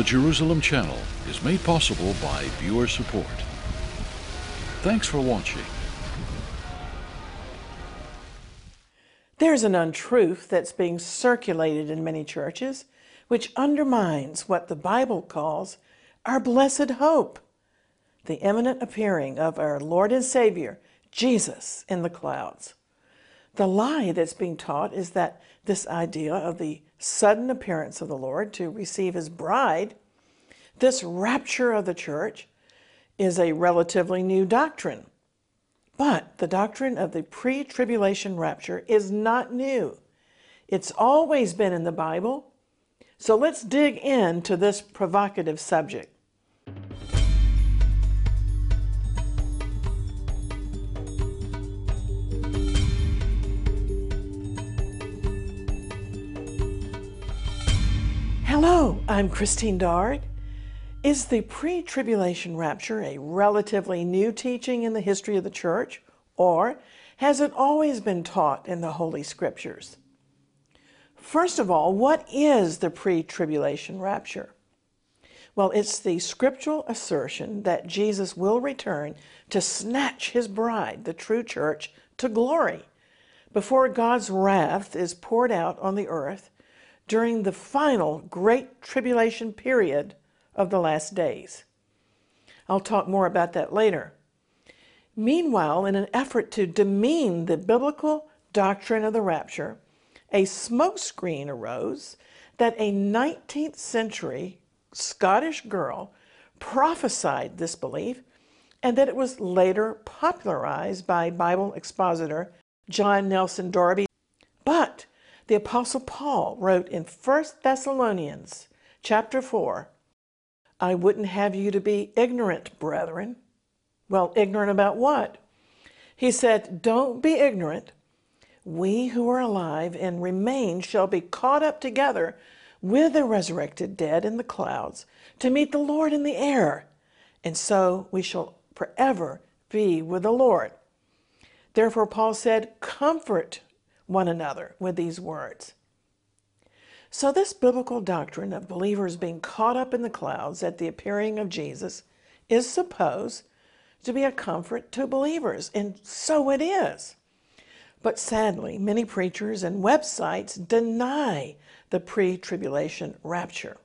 The Jerusalem Channel is made possible by viewer support. Thanks for watching. There's an untruth that's being circulated in many churches which undermines what the Bible calls our blessed hope the imminent appearing of our Lord and Savior, Jesus, in the clouds. The lie that's being taught is that this idea of the sudden appearance of the Lord to receive his bride, this rapture of the church, is a relatively new doctrine. But the doctrine of the pre tribulation rapture is not new. It's always been in the Bible. So let's dig into this provocative subject. Hello, I'm Christine Darg. Is the pre tribulation rapture a relatively new teaching in the history of the church, or has it always been taught in the Holy Scriptures? First of all, what is the pre tribulation rapture? Well, it's the scriptural assertion that Jesus will return to snatch his bride, the true church, to glory before God's wrath is poured out on the earth during the final great tribulation period of the last days. I'll talk more about that later. Meanwhile, in an effort to demean the biblical doctrine of the rapture, a smokescreen arose that a 19th century Scottish girl prophesied this belief and that it was later popularized by Bible expositor John Nelson Darby. But the apostle Paul wrote in 1 Thessalonians chapter 4, I wouldn't have you to be ignorant, brethren. Well, ignorant about what? He said, Don't be ignorant. We who are alive and remain shall be caught up together with the resurrected dead in the clouds to meet the Lord in the air, and so we shall forever be with the Lord. Therefore, Paul said, Comfort one another with these words. So, this biblical doctrine of believers being caught up in the clouds at the appearing of Jesus is supposed to be a comfort to believers, and so it is. But sadly, many preachers and websites deny the pre tribulation rapture.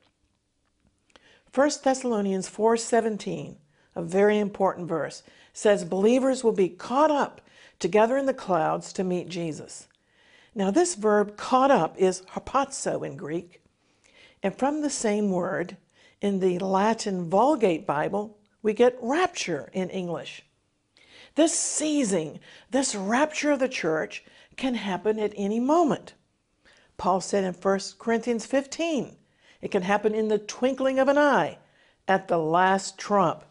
1 Thessalonians 4:17, a very important verse, says believers will be caught up together in the clouds to meet Jesus. Now, this verb caught up is harpazo in Greek, and from the same word in the Latin Vulgate Bible, we get rapture in English. This seizing, this rapture of the church can happen at any moment. Paul said in 1 Corinthians 15, it can happen in the twinkling of an eye, at the last trump.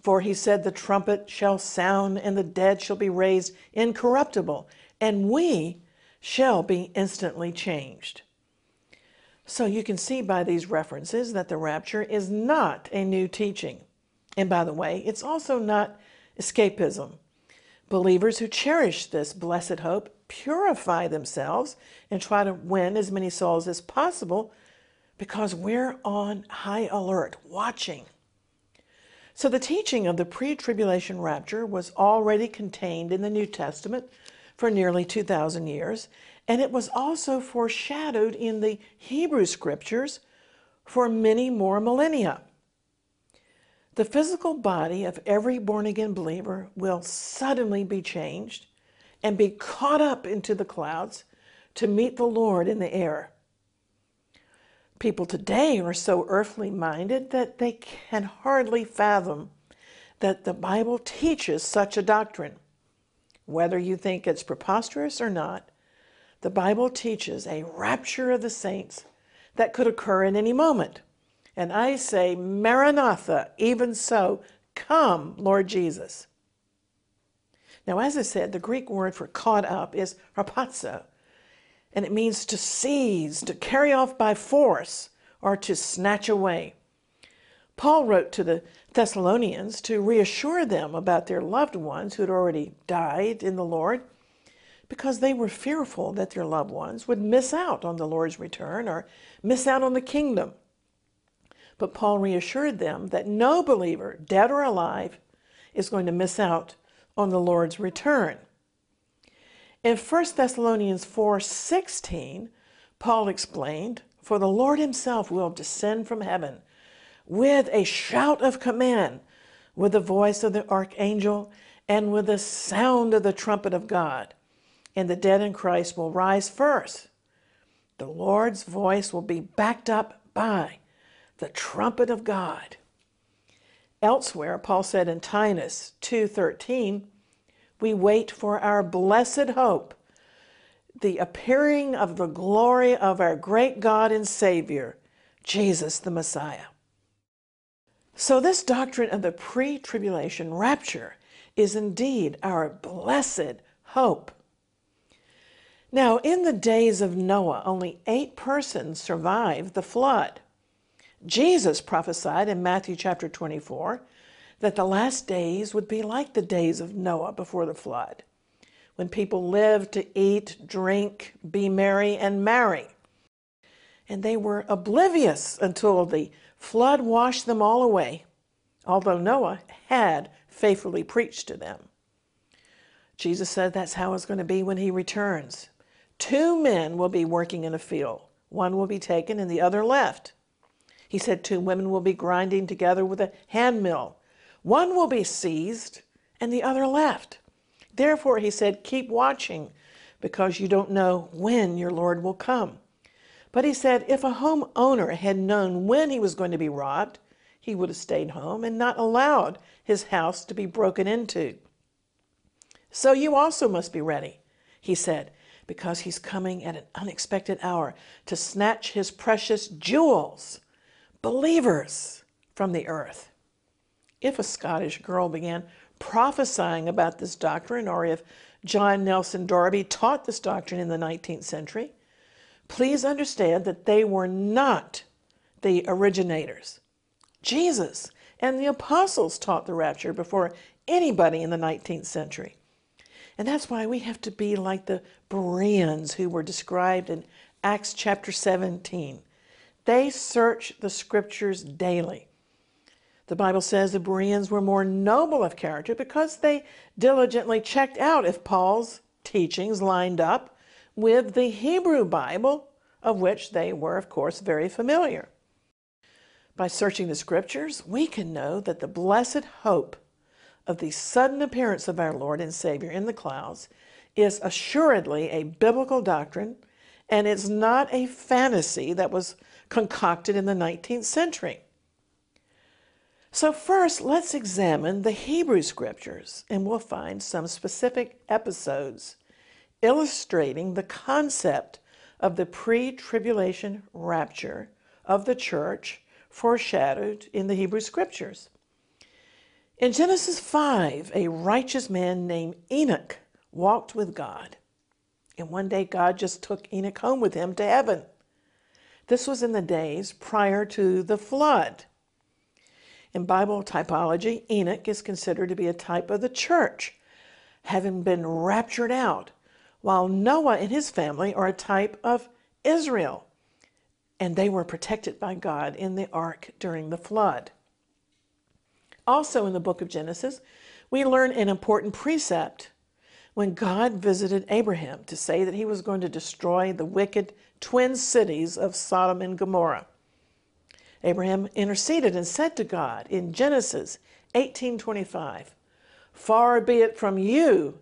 For he said, The trumpet shall sound, and the dead shall be raised incorruptible, and we shall be instantly changed. So you can see by these references that the rapture is not a new teaching. And by the way, it's also not escapism. Believers who cherish this blessed hope purify themselves and try to win as many souls as possible because we're on high alert, watching. So the teaching of the pre tribulation rapture was already contained in the New Testament for nearly 2,000 years, and it was also foreshadowed in the Hebrew scriptures for many more millennia. The physical body of every born again believer will suddenly be changed and be caught up into the clouds to meet the Lord in the air. People today are so earthly minded that they can hardly fathom that the Bible teaches such a doctrine. Whether you think it's preposterous or not, the Bible teaches a rapture of the saints that could occur in any moment. And I say, Maranatha, even so, come, Lord Jesus. Now, as I said, the Greek word for caught up is harpazo, and it means to seize, to carry off by force, or to snatch away. Paul wrote to the Thessalonians to reassure them about their loved ones who had already died in the Lord because they were fearful that their loved ones would miss out on the Lord's return or miss out on the kingdom. But Paul reassured them that no believer, dead or alive, is going to miss out on the Lord's return. In 1 Thessalonians 4:16, Paul explained, "For the Lord himself will descend from heaven with a shout of command, with the voice of the archangel, and with the sound of the trumpet of God, and the dead in Christ will rise first. The Lord's voice will be backed up by the trumpet of God." Elsewhere, Paul said in Titus 2:13, we wait for our blessed hope, the appearing of the glory of our great God and Savior, Jesus the Messiah. So, this doctrine of the pre tribulation rapture is indeed our blessed hope. Now, in the days of Noah, only eight persons survived the flood. Jesus prophesied in Matthew chapter 24 that the last days would be like the days of Noah before the flood, when people lived to eat, drink, be merry, and marry. And they were oblivious until the flood washed them all away, although Noah had faithfully preached to them. Jesus said that's how it's going to be when he returns. Two men will be working in a field, one will be taken and the other left. He said two women will be grinding together with a hand mill. One will be seized and the other left. Therefore, he said, keep watching because you don't know when your Lord will come. But he said, if a homeowner had known when he was going to be robbed, he would have stayed home and not allowed his house to be broken into. So you also must be ready, he said, because he's coming at an unexpected hour to snatch his precious jewels, believers, from the earth if a Scottish girl began prophesying about this doctrine, or if John Nelson Darby taught this doctrine in the 19th century, please understand that they were not the originators. Jesus and the apostles taught the rapture before anybody in the 19th century. And that's why we have to be like the Bereans who were described in Acts chapter 17. They search the scriptures daily the Bible says the Bereans were more noble of character because they diligently checked out if Paul's teachings lined up with the Hebrew Bible, of which they were, of course, very familiar. By searching the scriptures, we can know that the blessed hope of the sudden appearance of our Lord and Savior in the clouds is assuredly a biblical doctrine, and it's not a fantasy that was concocted in the 19th century. So, first, let's examine the Hebrew scriptures, and we'll find some specific episodes illustrating the concept of the pre tribulation rapture of the church foreshadowed in the Hebrew scriptures. In Genesis 5, a righteous man named Enoch walked with God. And one day, God just took Enoch home with him to heaven. This was in the days prior to the flood. In Bible typology, Enoch is considered to be a type of the church, having been raptured out, while Noah and his family are a type of Israel, and they were protected by God in the ark during the flood. Also, in the book of Genesis, we learn an important precept when God visited Abraham to say that he was going to destroy the wicked twin cities of Sodom and Gomorrah. Abraham interceded and said to God in Genesis 18:25, "Far be it from you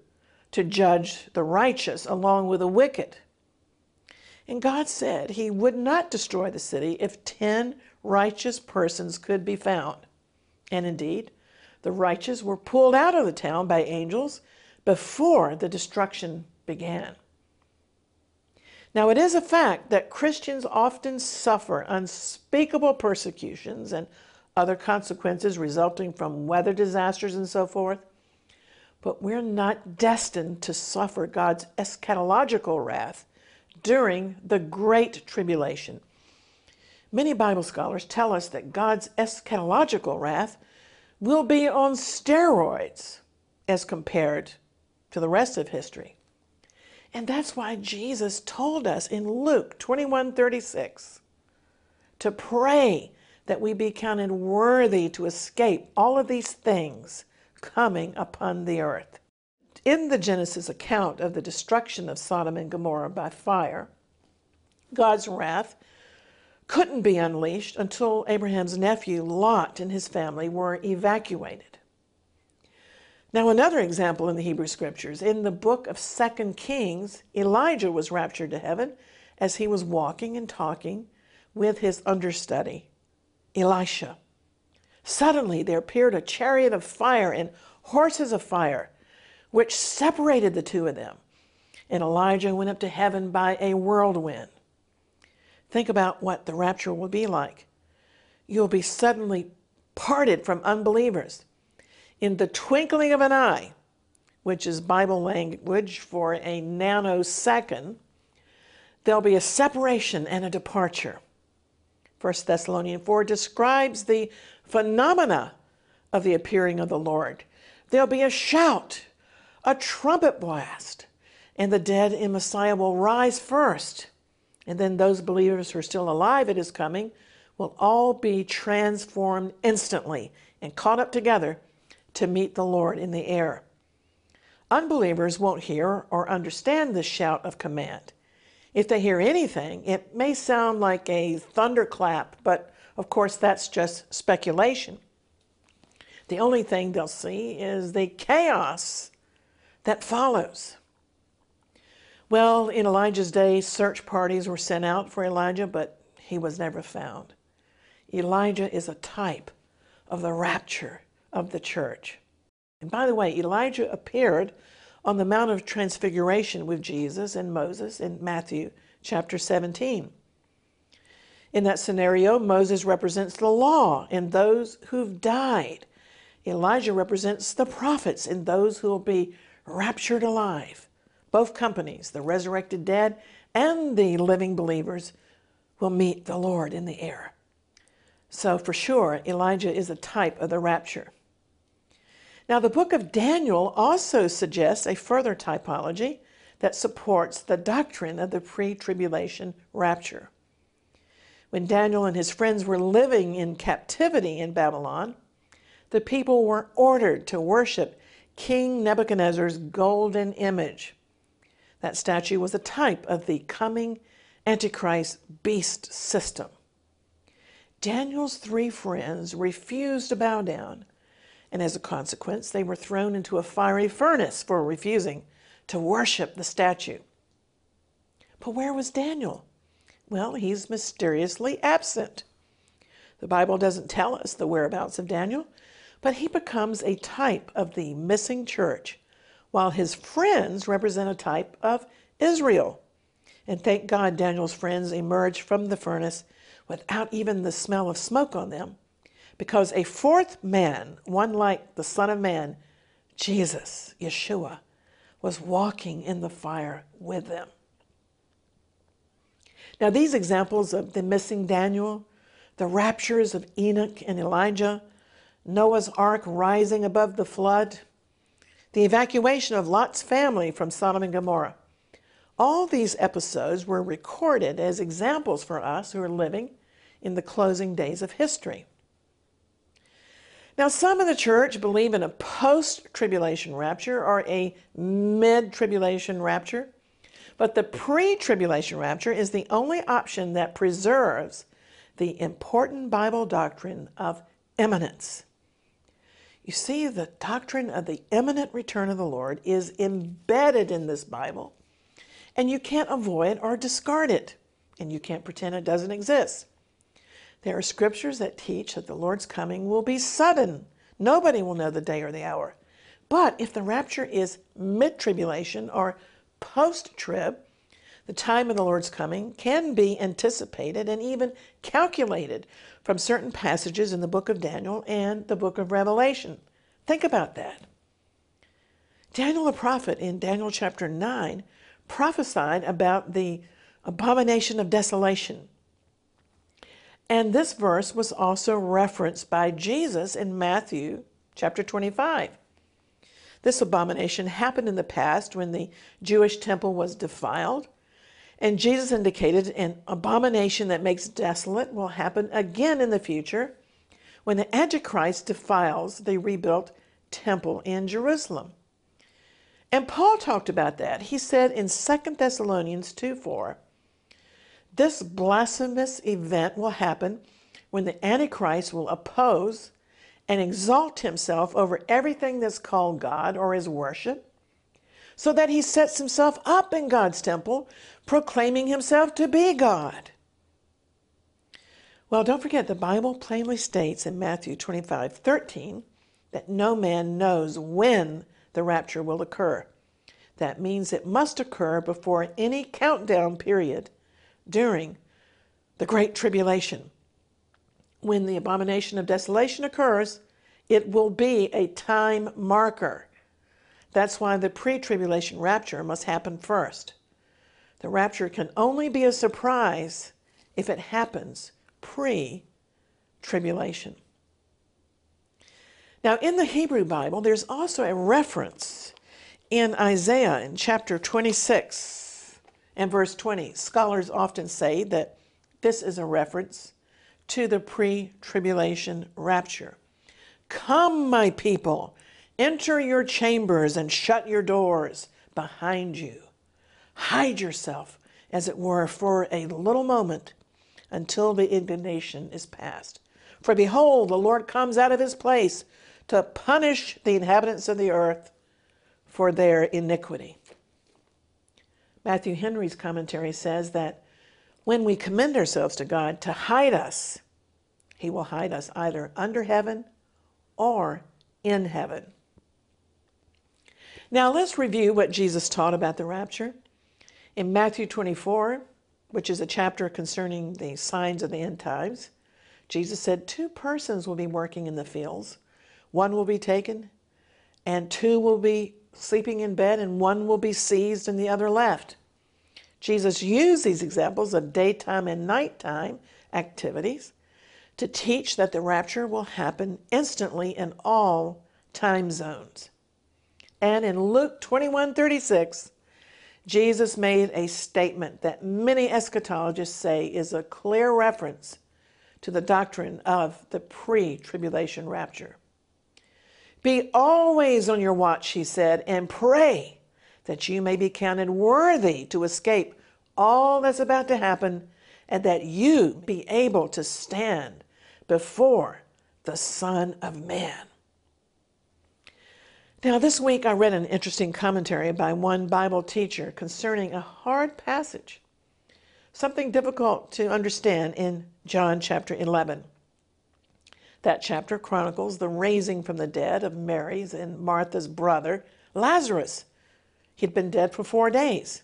to judge the righteous along with the wicked." And God said he would not destroy the city if 10 righteous persons could be found. And indeed, the righteous were pulled out of the town by angels before the destruction began. Now, it is a fact that Christians often suffer unspeakable persecutions and other consequences resulting from weather disasters and so forth, but we're not destined to suffer God's eschatological wrath during the Great Tribulation. Many Bible scholars tell us that God's eschatological wrath will be on steroids as compared to the rest of history. And that's why Jesus told us in Luke 21 36 to pray that we be counted worthy to escape all of these things coming upon the earth. In the Genesis account of the destruction of Sodom and Gomorrah by fire, God's wrath couldn't be unleashed until Abraham's nephew Lot and his family were evacuated. Now, another example in the Hebrew Scriptures, in the book of Second Kings, Elijah was raptured to heaven as he was walking and talking with his understudy, Elisha. Suddenly there appeared a chariot of fire and horses of fire, which separated the two of them. And Elijah went up to heaven by a whirlwind. Think about what the rapture will be like. You'll be suddenly parted from unbelievers in the twinkling of an eye, which is Bible language for a nanosecond. There'll be a separation and a departure. 1 Thessalonians 4 describes the phenomena of the appearing of the Lord. There'll be a shout, a trumpet blast, and the dead in Messiah will rise first. And then those believers who are still alive at his coming will all be transformed instantly and caught up together to meet the Lord in the air. Unbelievers won't hear or understand this shout of command. If they hear anything, it may sound like a thunderclap, but of course that's just speculation. The only thing they'll see is the chaos that follows. Well, in Elijah's day, search parties were sent out for Elijah, but he was never found. Elijah is a type of the rapture of the church. And by the way, Elijah appeared on the Mount of Transfiguration with Jesus and Moses in Matthew chapter 17. In that scenario, Moses represents the law and those who've died. Elijah represents the prophets and those who will be raptured alive. Both companies, the resurrected dead and the living believers, will meet the Lord in the air. So, for sure, Elijah is a type of the rapture. Now, the book of Daniel also suggests a further typology that supports the doctrine of the pre tribulation rapture. When Daniel and his friends were living in captivity in Babylon, the people were ordered to worship King Nebuchadnezzar's golden image. That statue was a type of the coming Antichrist beast system. Daniel's three friends refused to bow down and as a consequence, they were thrown into a fiery furnace for refusing to worship the statue. But where was Daniel? Well, he's mysteriously absent. The Bible doesn't tell us the whereabouts of Daniel, but he becomes a type of the missing church, while his friends represent a type of Israel. And thank God Daniel's friends emerged from the furnace without even the smell of smoke on them because a fourth man, one like the Son of Man, Jesus, Yeshua, was walking in the fire with them. Now, these examples of the missing Daniel, the raptures of Enoch and Elijah, Noah's ark rising above the flood, the evacuation of Lot's family from Sodom and Gomorrah, all these episodes were recorded as examples for us who are living in the closing days of history. Now, some in the church believe in a post tribulation rapture or a mid tribulation rapture, but the pre tribulation rapture is the only option that preserves the important Bible doctrine of imminence. You see, the doctrine of the imminent return of the Lord is embedded in this Bible, and you can't avoid or discard it, and you can't pretend it doesn't exist. There are scriptures that teach that the Lord's coming will be sudden. Nobody will know the day or the hour. But if the rapture is mid tribulation or post trib, the time of the Lord's coming can be anticipated and even calculated from certain passages in the book of Daniel and the book of Revelation. Think about that. Daniel the prophet in Daniel chapter 9 prophesied about the abomination of desolation and this verse was also referenced by Jesus in Matthew chapter 25. This abomination happened in the past when the Jewish temple was defiled And Jesus indicated an abomination that makes desolate will happen again in the future when the Antichrist defiles the rebuilt temple in Jerusalem. And Paul talked about that. He said in 2 Thessalonians 2 4, this blasphemous event will happen when the Antichrist will oppose and exalt himself over everything that's called God or is worship, so that he sets himself up in God's temple, proclaiming himself to be God. Well, don't forget, the Bible plainly states in Matthew 25 13 that no man knows when the rapture will occur. That means it must occur before any countdown period during the Great Tribulation. When the abomination of desolation occurs, it will be a time marker. That's why the pre tribulation rapture must happen first. The rapture can only be a surprise if it happens pre tribulation. Now, in the Hebrew Bible, there's also a reference in Isaiah in chapter 26 and verse 20. Scholars often say that this is a reference to the pre tribulation rapture. Come, my people, enter your chambers and shut your doors behind you. Hide yourself, as it were, for a little moment until the indignation is past. For behold, the Lord comes out of his place to punish the inhabitants of the earth for their iniquity. Matthew Henry's commentary says that when we commend ourselves to God to hide us, He will hide us either under heaven or in heaven. Now let's review what Jesus taught about the rapture. In Matthew 24, which is a chapter concerning the signs of the end times, Jesus said two persons will be working in the fields. One will be taken, and two will be sleeping in bed, and one will be seized and the other left. Jesus used these examples of daytime and nighttime activities to teach that the rapture will happen instantly in all time zones. And in Luke 21 36, Jesus made a statement that many eschatologists say is a clear reference to the doctrine of the pre tribulation rapture. Be always on your watch, he said, and pray that you may be counted worthy to escape all that's about to happen and that you be able to stand before the Son of Man. Now, this week I read an interesting commentary by one Bible teacher concerning a hard passage, something difficult to understand in John chapter 11. That chapter chronicles the raising from the dead of Mary's and Martha's brother, Lazarus. He'd been dead for four days.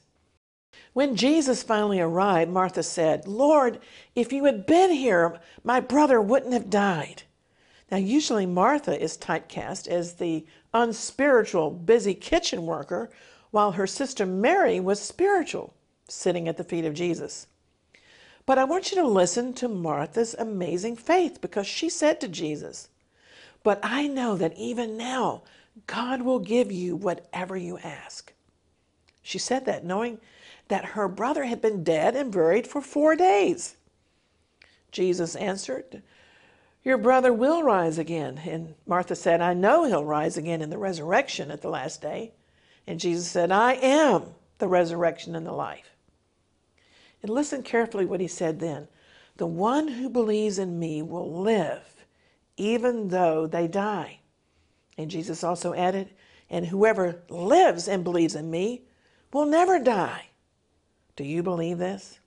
When Jesus finally arrived, Martha said, Lord, if you had been here, my brother wouldn't have died. Now, usually Martha is typecast as the unspiritual, busy kitchen worker, while her sister Mary was spiritual, sitting at the feet of Jesus. But I want you to listen to Martha's amazing faith because she said to Jesus, But I know that even now God will give you whatever you ask. She said that knowing that her brother had been dead and buried for four days. Jesus answered, Your brother will rise again. And Martha said, I know he'll rise again in the resurrection at the last day. And Jesus said, I am the resurrection and the life. And listen carefully what he said then. The one who believes in me will live even though they die. And Jesus also added, And whoever lives and believes in me will never die. Do you believe this?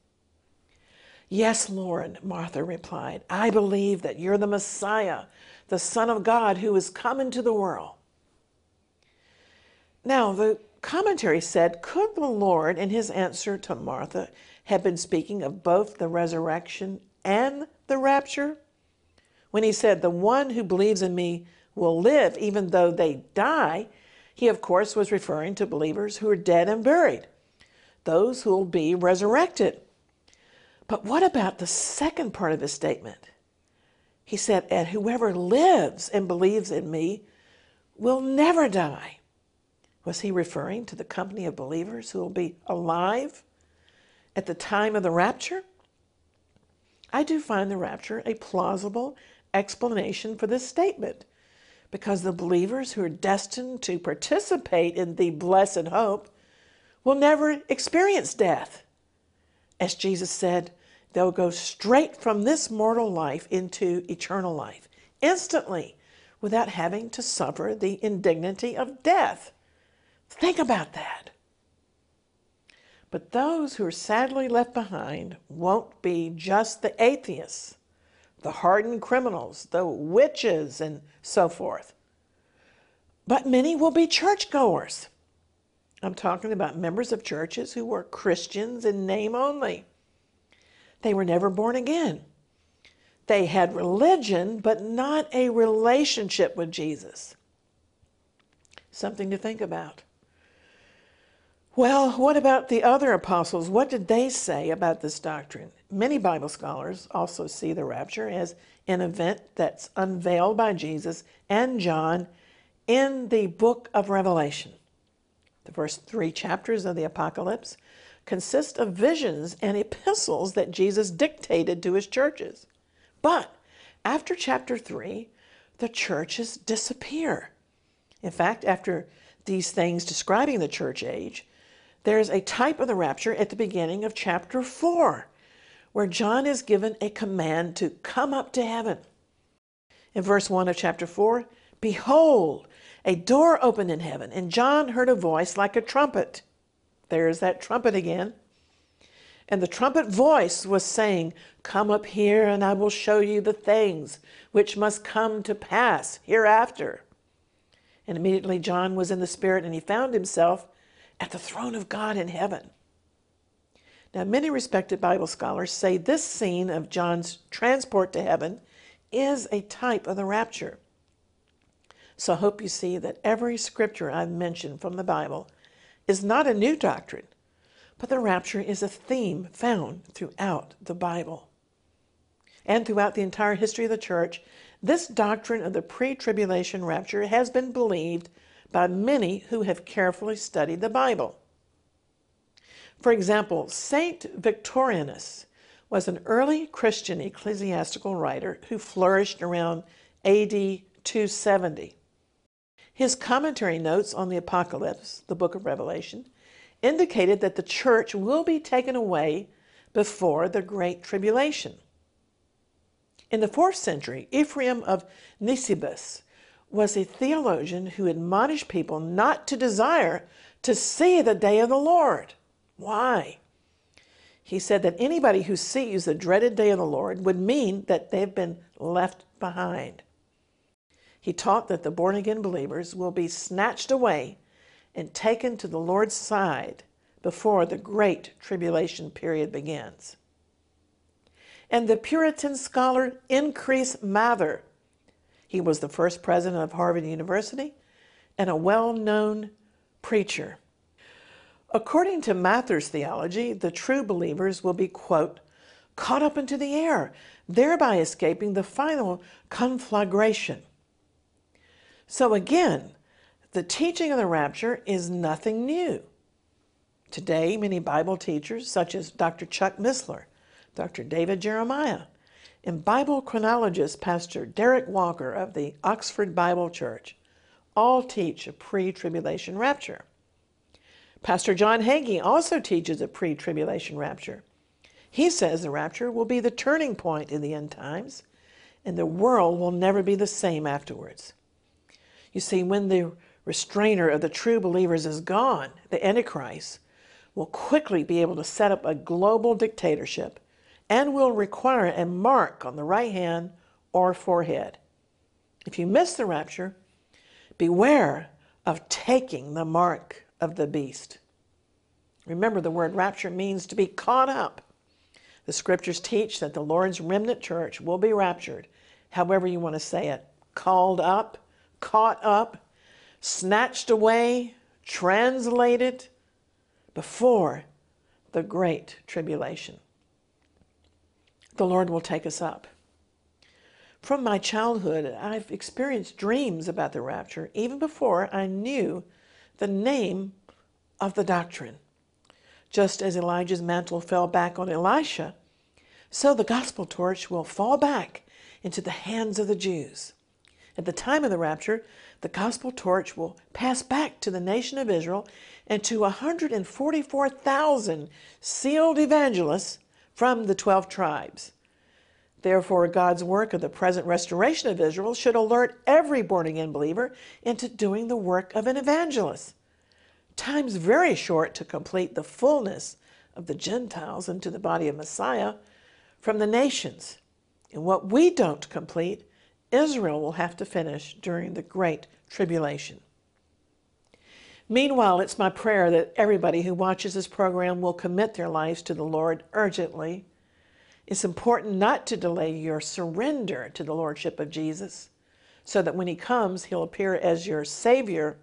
Yes, Lord, Martha replied. I believe that you're the Messiah, the Son of God who is come into the world. Now, the commentary said, Could the Lord, in his answer to Martha, have been speaking of both the resurrection and the rapture? When he said, The one who believes in me will live even though they die, he, of course, was referring to believers who are dead and buried, those who will be resurrected. But what about the second part of his statement? He said, And whoever lives and believes in me will never die. Was he referring to the company of believers who will be alive at the time of the rapture? I do find the rapture a plausible explanation for this statement because the believers who are destined to participate in the blessed hope will never experience death. As Jesus said, they'll go straight from this mortal life into eternal life, instantly, without having to suffer the indignity of death. Think about that. But those who are sadly left behind won't be just the atheists, the hardened criminals, the witches, and so forth. But many will be churchgoers. I'm talking about members of churches who were Christians in name only. They were never born again. They had religion, but not a relationship with Jesus. Something to think about. Well, what about the other apostles? What did they say about this doctrine? Many Bible scholars also see the rapture as an event that's unveiled by Jesus and John in the book of Revelation. The first three chapters of the Apocalypse consist of visions and epistles that Jesus dictated to his churches. But after chapter 3, the churches disappear. In fact, after these things describing the church age, there's a type of the rapture at the beginning of chapter 4, where John is given a command to come up to heaven. In verse 1 of chapter 4, behold, a door opened in heaven, and John heard a voice like a trumpet. There's that trumpet again. And the trumpet voice was saying, Come up here, and I will show you the things which must come to pass hereafter. And immediately John was in the Spirit, and he found himself at the throne of God in heaven. Now, many respected Bible scholars say this scene of John's transport to heaven is a type of the rapture. So I hope you see that every scripture I've mentioned from the Bible is not a new doctrine, but the rapture is a theme found throughout the Bible. And throughout the entire history of the church, this doctrine of the pre tribulation rapture has been believed by many who have carefully studied the Bible. For example, Saint Victorinus was an early Christian ecclesiastical writer who flourished around AD 270. His commentary notes on the Apocalypse, the book of Revelation, indicated that the church will be taken away before the Great Tribulation. In the fourth century, Ephraim of Nisibis was a theologian who admonished people not to desire to see the day of the Lord. Why? He said that anybody who sees the dreaded day of the Lord would mean that they've been left behind. He taught that the born again believers will be snatched away and taken to the Lord's side before the great tribulation period begins. And the Puritan scholar Increase Mather he was the first president of Harvard University and a well known preacher. According to Mather's theology, the true believers will be, quote, caught up into the air, thereby escaping the final conflagration. So again, the teaching of the rapture is nothing new. Today, many Bible teachers, such as Dr. Chuck Missler, Dr. David Jeremiah, and Bible chronologist Pastor Derek Walker of the Oxford Bible Church all teach a pre tribulation rapture. Pastor John Hagee also teaches a pre tribulation rapture. He says the rapture will be the turning point in the end times, and the world will never be the same afterwards. You see, when the restrainer of the true believers is gone, the Antichrist will quickly be able to set up a global dictatorship and will require a mark on the right hand or forehead. If you miss the rapture, beware of taking the mark of the beast. Remember, the word rapture means to be caught up. The scriptures teach that the Lord's remnant church will be raptured, however you want to say it called up, caught up, snatched away, translated before the great tribulation the Lord will take us up. From my childhood, I've experienced dreams about the rapture even before I knew the name of the doctrine. Just as Elijah's mantle fell back on Elisha, so the gospel torch will fall back into the hands of the Jews. At the time of the rapture, the gospel torch will pass back to the nation of Israel and to 144,000 sealed evangelists from the 12 tribes. Therefore, God's work of the present restoration of Israel should alert every born again believer into doing the work of an evangelist. Time's very short to complete the fullness of the Gentiles into the body of Messiah from the nations. And what we don't complete, Israel will have to finish during the Great Tribulation. Meanwhile, it's my prayer that everybody who watches this program will commit their lives to the Lord urgently. It's important not to delay your surrender to the Lordship of Jesus so that when He comes, He'll appear as your Savior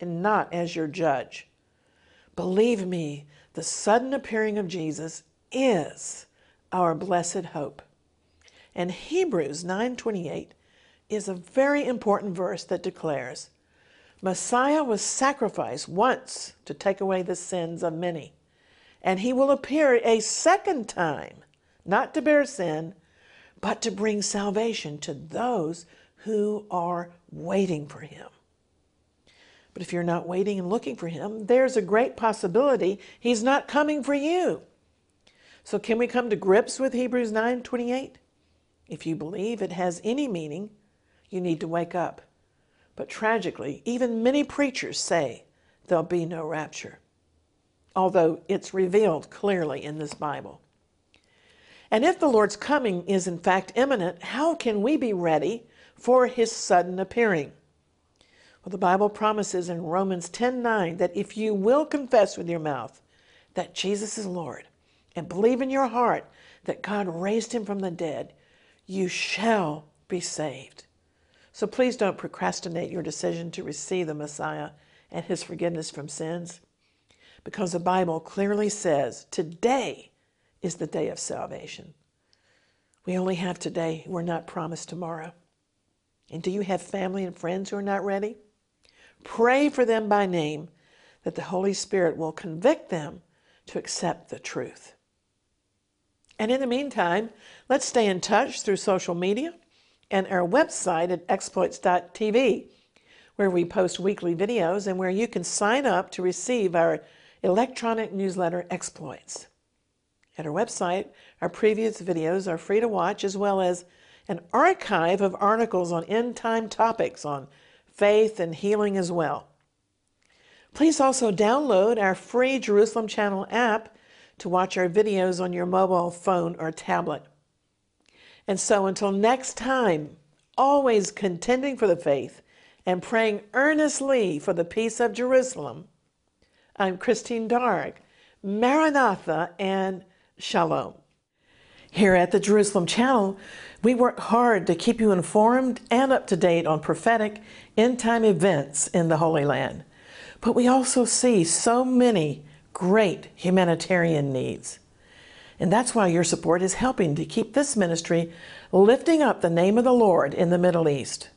and not as your judge. Believe me, the sudden appearing of Jesus is our blessed hope. And Hebrews 9:28 is a very important verse that declares, Messiah was sacrificed once to take away the sins of many, and he will appear a second time, not to bear sin, but to bring salvation to those who are waiting for him. But if you're not waiting and looking for him, there's a great possibility he's not coming for you. So can we come to grips with Hebrews 9:28? If you believe it has any meaning, you need to wake up. But tragically, even many preachers say there'll be no rapture, although it's revealed clearly in this Bible. And if the Lord's coming is in fact imminent, how can we be ready for his sudden appearing? Well, the Bible promises in Romans 10:9 that if you will confess with your mouth that Jesus is Lord and believe in your heart that God raised him from the dead, you shall be saved. So please don't procrastinate your decision to receive the Messiah and his forgiveness from sins, because the Bible clearly says today is the day of salvation. We only have today, we're not promised tomorrow. And do you have family and friends who are not ready? Pray for them by name that the Holy Spirit will convict them to accept the truth. And in the meantime, let's stay in touch through social media and our website at exploits.tv, where we post weekly videos and where you can sign up to receive our electronic newsletter Exploits. At our website, our previous videos are free to watch, as well as an archive of articles on end time topics on faith and healing as well. Please also download our free Jerusalem Channel app to watch our videos on your mobile phone or tablet. And so until next time, always contending for the faith and praying earnestly for the peace of Jerusalem, I'm Christine Darg. Maranatha and Shalom. Here at the Jerusalem Channel, we work hard to keep you informed and up to date on prophetic end time events in the Holy Land. But we also see so many great humanitarian needs. And that's why your support is helping to keep this ministry lifting up the name of the Lord in the Middle East.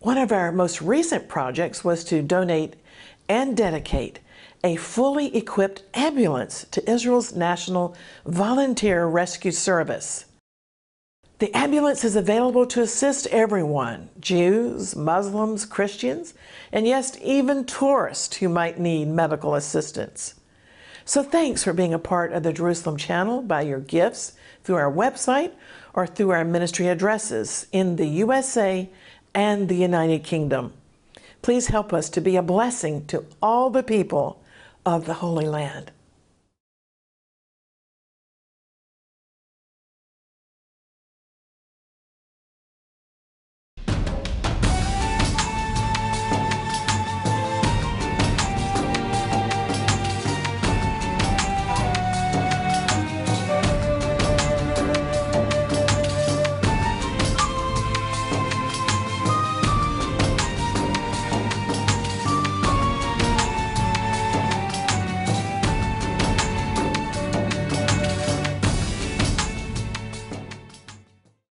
One of our most recent projects was to donate and dedicate a fully equipped ambulance to Israel's National Volunteer Rescue Service. The ambulance is available to assist everyone Jews, Muslims, Christians, and yes, even tourists who might need medical assistance. So thanks for being a part of the Jerusalem channel by your gifts through our website or through our ministry addresses in the USA and the United Kingdom. Please help us to be a blessing to all the people of the Holy Land.